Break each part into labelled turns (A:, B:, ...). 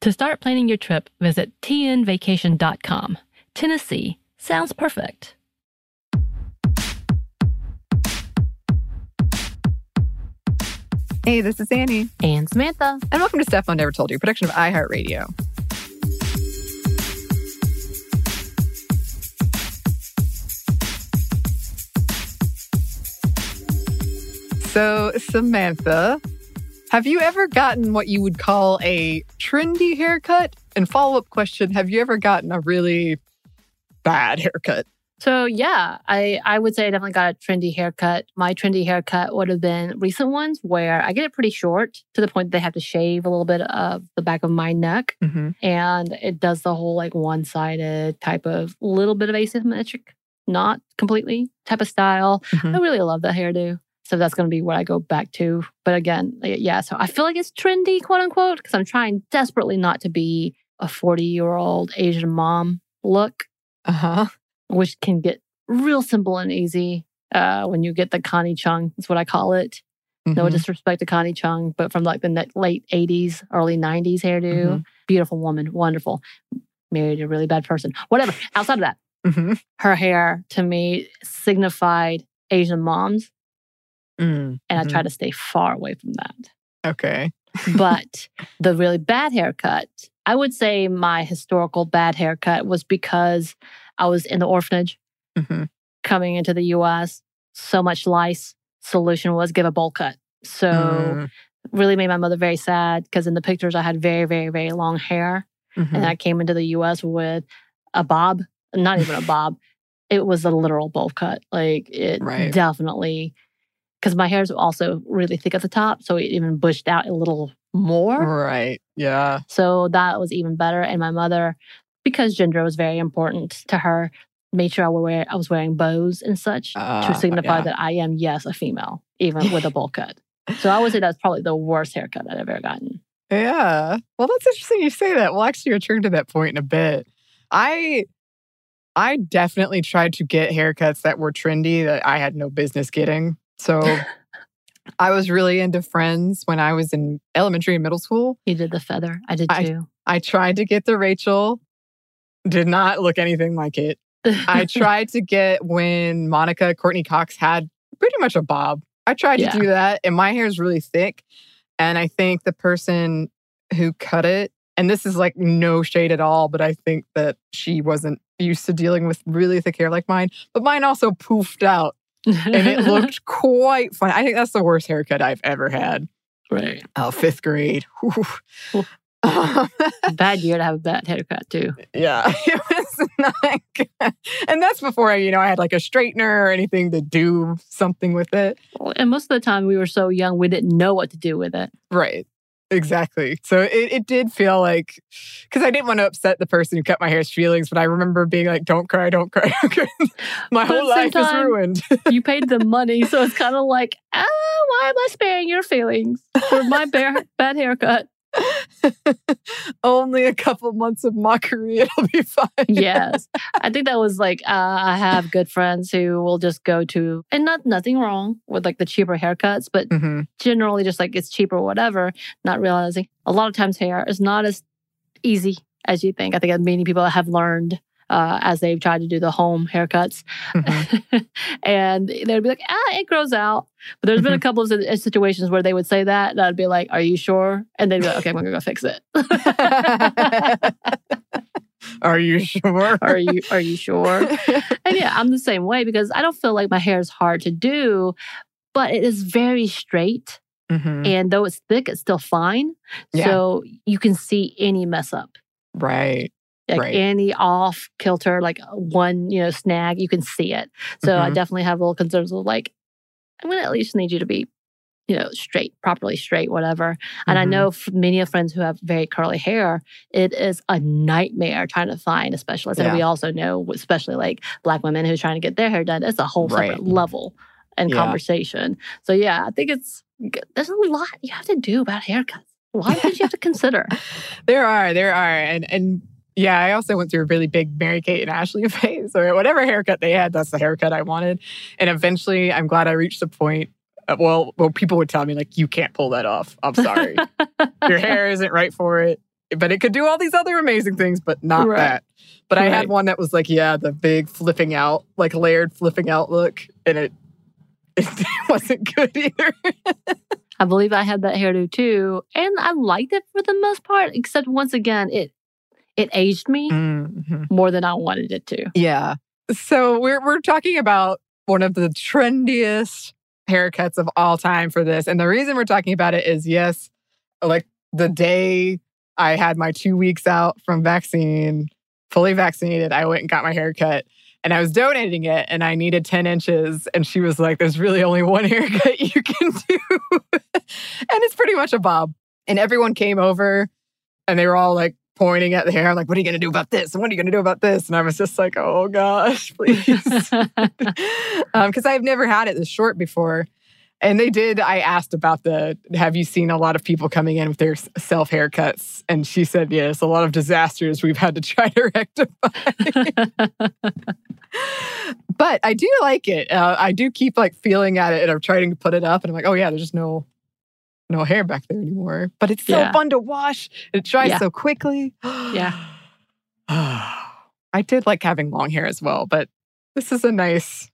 A: To start planning your trip, visit tnvacation.com. Tennessee sounds perfect.
B: Hey, this is Annie,
A: And Samantha.
B: and welcome to Stuff Mom Never Told You, production of iHeartRadio. So, Samantha, have you ever gotten what you would call a trendy haircut? And follow up question Have you ever gotten a really bad haircut?
A: So yeah, I, I would say I definitely got a trendy haircut. My trendy haircut would have been recent ones where I get it pretty short to the point that they have to shave a little bit of the back of my neck.
B: Mm-hmm.
A: And it does the whole like one-sided type of little bit of asymmetric, not completely type of style.
B: Mhm.
A: I really love that hairdo. So that's going to be what I go back to. But again, yeah, so I feel like it's trendy, quote unquote, because I'm trying desperately not to be a 40 year old Asian mom look,
B: Uh huh.
A: which can get real simple and easy uh, when you get the Connie Chung. That's what I call it. No
B: Mhm.
A: disrespect to Connie Chung, but from like the late 80s, early 90s hairdo.
B: Mhm.
A: Beautiful woman, wonderful. Married a really bad person. Whatever. Outside of that,
B: Mhm.
A: her hair to me signified Asian moms.
B: Mm.
A: and I try to stay far away from that.
B: Okay.
A: But the really bad haircut, I would say my historical bad haircut was because I was in the orphanage
B: hmm
A: coming into the US. So much lice. Solution was give a bowl cut. So
B: Mm.
A: really made my mother very sad because in the pictures I had very, very, very long hair.
B: Mhm.
A: And I came into the US with a bob, not even a bob. It was a literal bowl cut. Like it
B: Right.
A: definitely, because my hair is also really thick at the top. So it even bushed out a little more.
B: Right. Yeah.
A: So that was even better. And my mother, because gender was very important to her, made sure I, were wear, I was wearing bows and such
B: Ah,
A: to signify
B: yeah.
A: that I am, yes, a female, even with a bowl cut. So I would say that's probably the worst haircut I've ever gotten.
B: Yeah. Well, that's interesting you say that. We'll actually return to that point in a bit. I I definitely tried to get haircuts that were trendy that I had no business getting. So I was really into friends when I was in elementary and middle school.
A: You did the feather. I did
B: I-
A: too.
B: I tried to get the Rachel, did not look anything like it. I tried to get when Monica Courteney Cox had pretty much a bob. I tried
A: Yeah.
B: to do that, and my hair is really thick. And I think the person who cut it, and this is like no shade at all, but I think that she wasn't used to dealing with really thick hair like mine. But mine also poofed out, and it looked quite fun. I think that's the worst haircut I've ever had.
A: right.
B: Oh, fifth grade. Um,
A: Bad year to have a bad haircut too.
B: Yeah, it was not good. And that's before you know, I had like a straightener or anything to do something with it.
A: And most of the time we were so young we didn't know what to do with it.
B: Right. Exactly. So it, it did feel like, because I didn't want to upset the person who cut my hair's feelings, but I remember being like, don't cry, don't cry. my
A: But
B: whole life is ruined.
A: You paid the money, so it's kind of like, ah, why am I sparing your feelings for my bear, bad haircut?
B: Only a couple months of mockery, it'll be fine.
A: yes i think that was like uh, i have good friends who will just go to and not nothing wrong with like the cheaper haircuts but
B: Mhm.
A: generally just like it's cheaper or whatever not realizing a lot of times hair is not as easy as you think. I think many people have learned uh, as they've tried to do the home haircuts. Mm-hmm. and they'd be like, ah, it grows out. But there's been a mm-hmm. couple of situations where they would say that, and I'd be like, are you sure? And they'd be like, okay, I'm going to go fix it.
B: are you sure?
A: are you are you sure? and yeah, I'm the same way because I don't feel like my hair is hard to do, but it is very straight. Mm-hmm. And though it's thick, it's still fine. Yeah. So you can see any mess up.
B: Right
A: like
B: right.
A: any off kilter, like one, you know, snag, you can see it. So mm-hmm. I definitely have a little concerns of like, I'm going to at least need you to be, you know, straight, properly straight, whatever. And mm-hmm. I know many of friends who have very curly hair, it is a nightmare trying to find a specialist. Yeah. And we also know, especially like Black women who's trying to get their hair done, it's a whole separate level and yeah. conversation. So yeah, I think it's, there's a lot you have to do about haircuts. A lot of things you have to consider.
B: there are, there are. And, and, yeah, I also went through a really big Mary Kate and Ashley phase, or whatever haircut they had. That's the haircut I wanted. And eventually, I'm glad I reached the point. Of, well, well, people would tell me like, "You can't pull that off. I'm sorry, your hair isn't right for it." But it could do all these other amazing things, but not right. that. But right. I had one that was like, yeah, the big flipping out, like layered flipping out look, and it it wasn't good either.
A: I believe I had that hairdo too, and I liked it for the most part. Except once again, it it aged me mm-hmm. more than I wanted it to.
B: Yeah. So we're we're talking about one of the trendiest haircuts of all time for this. And the reason we're talking about it is yes, like the day I had my 2 weeks out from vaccine, fully vaccinated, I went and got my haircut and I was donating it and I needed 10 inches. And she was like, There's really only one haircut you can do. and it's pretty much a bob. And everyone came over and they were all like, pointing at the hair, like, what are you going to do about this? And what are you going to do about this? And I was just like, oh gosh, please. Because um, I've never had it this short before. And they did, I asked about the, have you seen a lot of people coming in with their self haircuts? And she said, yes, a lot of disasters we've had to try to rectify. but I do like it. Uh, I do keep like feeling at it and I'm trying to put it up and I'm like, oh yeah, there's just no no hair back there anymore. But it's so yeah. fun to wash. It dries yeah. so quickly.
A: yeah.
B: I did like having long hair as well, but this is a nice.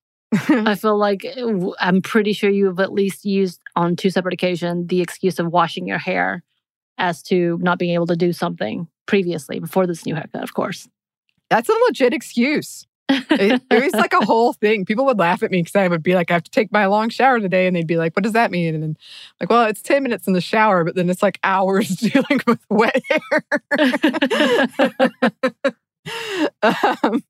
A: I feel like uh, I'm pretty sure you've at least used on two separate occasions the excuse of washing your hair as to not being able to do something previously before this new haircut, of course.
B: That's a legit excuse it, it, was like a whole thing. People would laugh at me because I would be like, I have to take my long shower today. And they'd be like, what does that mean? And then, like, well, it's 10 minutes in the shower, but then it's like hours dealing with wet hair. um,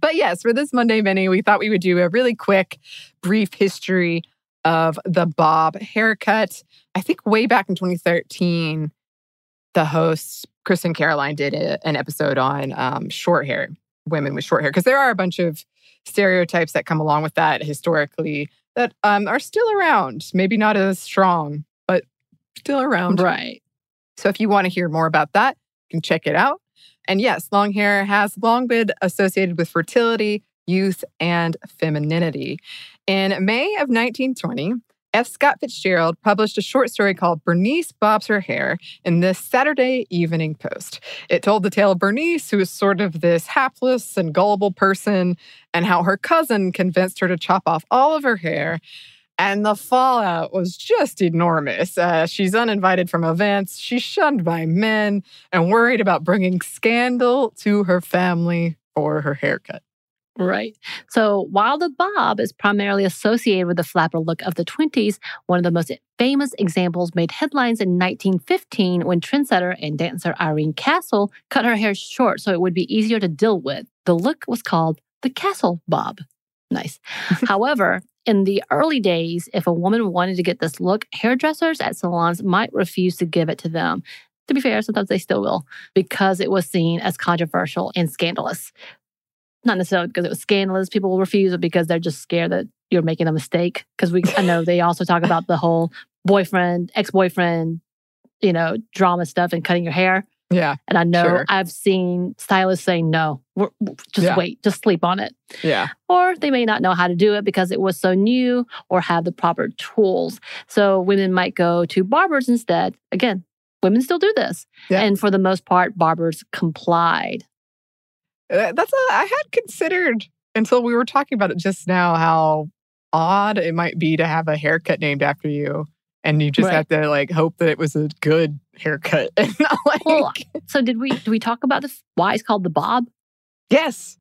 B: but yes, for this Monday Mini, we thought we would do a really quick, brief history of the Bob haircut. I think way back in 2013, the hosts, Chris and Caroline, did a, an episode on um, short hair women with short hair because there are a bunch of stereotypes that come along with that historically that um, are still around. Maybe not as strong, but still around.
A: Right.
B: So if you want to hear more about that, you can check it out. And yes, long hair has long been associated with fertility, youth, and femininity. In May of 1920, F. Scott Fitzgerald published a short story called Bernice Bobs Her Hair in the Saturday Evening Post. It told the tale of Bernice, who was sort of this hapless and gullible person, and how her cousin convinced her to chop off all of her hair. And the fallout was just enormous. Uh, she's uninvited from events, she's shunned by men, and worried about bringing scandal to her family for her haircut.
A: Right. So while the bob is primarily associated with the flapper look of the 20s, one of the most famous examples made headlines in 1915 when trendsetter and dancer Irene Castle cut her hair short so it would be easier to deal with. The look was called the Castle Bob. Nice. However, in the early days, if a woman wanted to get this look, hairdressers at salons might refuse to give it to them. To be fair, sometimes they still will because it was seen as controversial and scandalous not necessarily because it was scandalous. People will refuse it because they're just scared that you're making a mistake. Because we, I know they also talk about the whole boyfriend, ex boyfriend, you know, drama stuff and cutting your hair.
B: Yeah.
A: And I know sure. I've seen stylists saying, no, just yeah. wait, just sleep on it.
B: Yeah.
A: Or they may not know how to do it because it was so new or have the proper tools. So women might go to barbers instead. Again, women still do this.
B: Yeah.
A: And for the most part, barbers complied.
B: Uh, That's a, I had considered until we were talking about it just now how odd it might be to have a haircut named after you. And you just
A: Right.
B: have to like hope that it was a good haircut and not like
A: Well, So did we did we talk about this why it's called the bob?
B: Yes.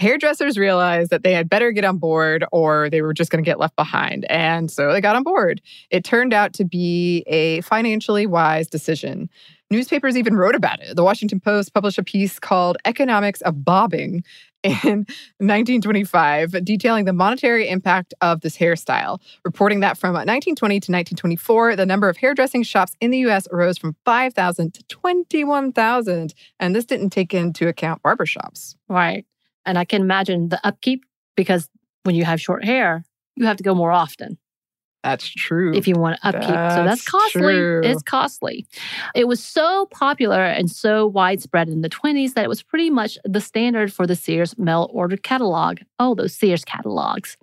B: Hairdressers realized that they had better get on board or they were just going to get left behind. And so they got on board. It turned out to be a financially wise decision. Newspapers even wrote about it. The Washington Post published a piece called Economics of Bobbing in 1925, detailing the monetary impact of this hairstyle, reporting that from 1920 to 1924, the number of hairdressing shops in the US rose from 5,000 to 21,000. And this didn't take into account barbershops.
A: Right. And I can imagine the upkeep because when you have short hair, you have to go more often
B: That's true.
A: if you want to upkeep. so that's
B: That's
A: costly.
B: true.
A: It's costly. It was so popular and so widespread in the 20s that it was pretty much the standard for the Sears mail order catalog. Oh, those Sears catalogs.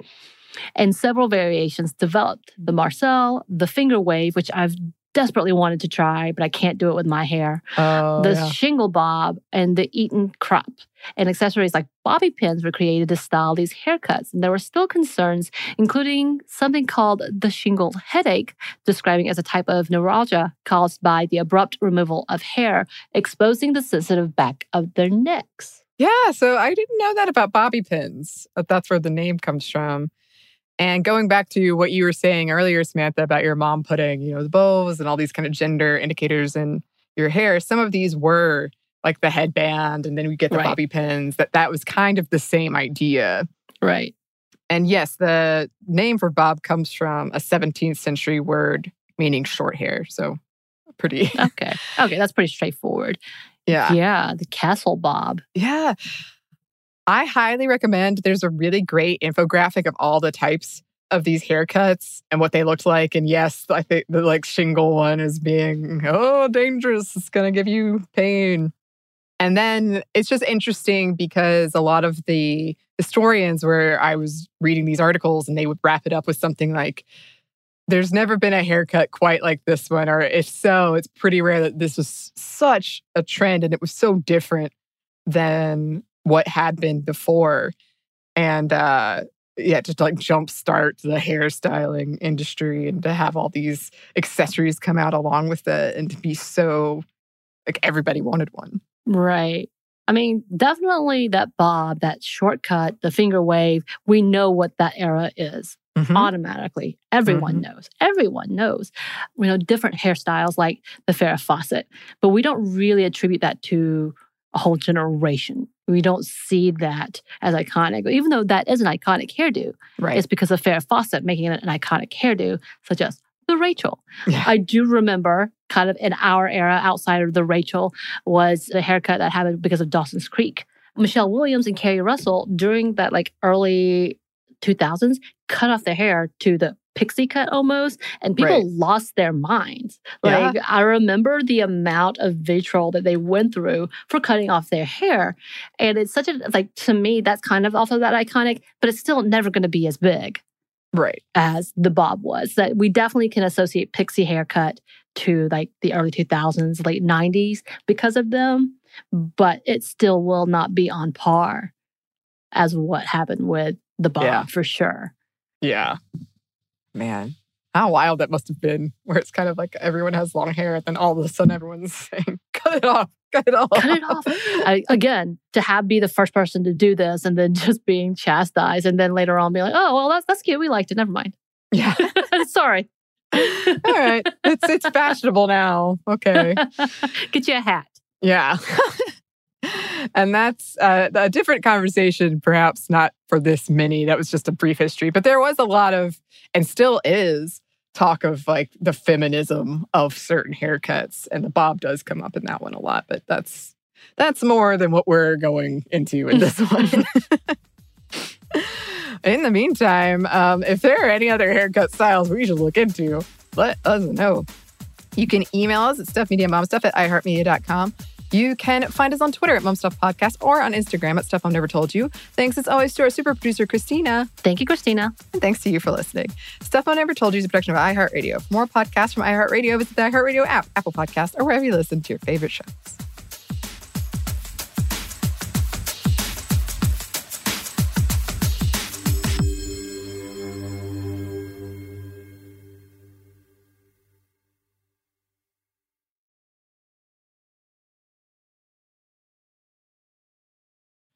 A: And several variations developed the Marcel, the finger wave, which I've desperately wanted to try, but I can't do it with my hair.
B: oh,
A: the
B: yeah.
A: shingle bob and the Eton crop. And accessories like bobby pins were created to style these haircuts. And there were still concerns, including something called the shingle headache, describing as a type of neuralgia caused by the abrupt removal of hair, exposing the sensitive back of their necks.
B: Yeah, so I didn't know that about bobby pins. But that's where the name comes from. And going back to what you were saying earlier, Samantha, about your mom putting, you know, the bows and all these kind of gender indicators in your hair, some of these were like the headband, and then we get the
A: Right.
B: bobby pins. That that was kind of the same idea.
A: Right.
B: And yes, the name for bob comes from a 17th century word meaning short hair. So pretty,
A: Okay. Okay. That's pretty straightforward.
B: yeah.
A: Yeah. The castle bob.
B: Yeah. I highly recommend. There's a really great infographic of all the types of these haircuts and what they looked like. And yes, I think the like shingle one is being, oh, dangerous. It's going to give you pain. And then it's just interesting because a lot of the historians where I was reading these articles and they would wrap it up with something like, there's never been a haircut quite like this one. Or if so, it's pretty rare that this was such a trend and it was so different than what had been before. And uh yeah, just like jumpstart the hairstyling industry and to have all these accessories come out along with it and to be so like everybody wanted one.
A: Right. I mean, definitely that bob, that shortcut, the finger wave, we know what that era is automatically. Everyone knows. Everyone knows. You know different hairstyles like the Farrah Fawcett, but we don't really attribute that to a whole generation. We don't see that as iconic, even though that is an iconic hairdo.
B: Right.
A: It's because of Farrah Fawcett making it an iconic hairdo, such as the Rachel.
B: Yeah.
A: I do remember kind of in our era outside of the Rachel was the haircut that happened because of Dawson's Creek. Michelle Williams and Keri Russell during that like early 2000s cut off their hair to the pixie cut almost and people
B: Right.
A: lost their minds.
B: Yeah.
A: Like I remember the amount of vitriol that they went through for cutting off their hair and it's such a like to me that's kind of also that iconic but it's still never going to be as big
B: right.
A: as the bob was. That we definitely can associate pixie haircut to like the early 2000s, late 90s because of them, but it still will not be on par as what happened with the bob
B: Yeah.
A: for sure.
B: Yeah. Man. How wild that must have been, where it's kind of like everyone has long hair, and then all of a sudden everyone's saying, cut it off, cut it off.
A: Cut it off. I, again, to have be the first person to do this and then just being chastised and then later on be like, oh, well, that's, that's cute. We liked it. Never mind.
B: yeah.
A: Sorry.
B: All right. It's it's fashionable now. Okay.
A: Get you a hat.
B: Yeah. And that's uh, a different conversation, perhaps not for this many. That was just a brief history. But there was a lot of, and still is, talk of like the feminism of certain haircuts. And the bob does come up in that one a lot. But that's that's more than what we're going into in this one. in the meantime, um, if there are any other haircut styles we should look into, let us know. You can email us at stuffmediamomstuff at iheartmedia.com.
C: You can find us on Twitter at Mom Stuff Podcast or on Instagram at Stuff Mom Never Told You. Thanks as always to our super producer, Christina.
A: Thank you, Christina.
C: And thanks to you for listening. Stuff Mom Never Told You is a production of iHeartRadio. For more podcasts from iHeartRadio, visit the iHeartRadio app, Apple Podcast, or wherever you listen to your favorite shows.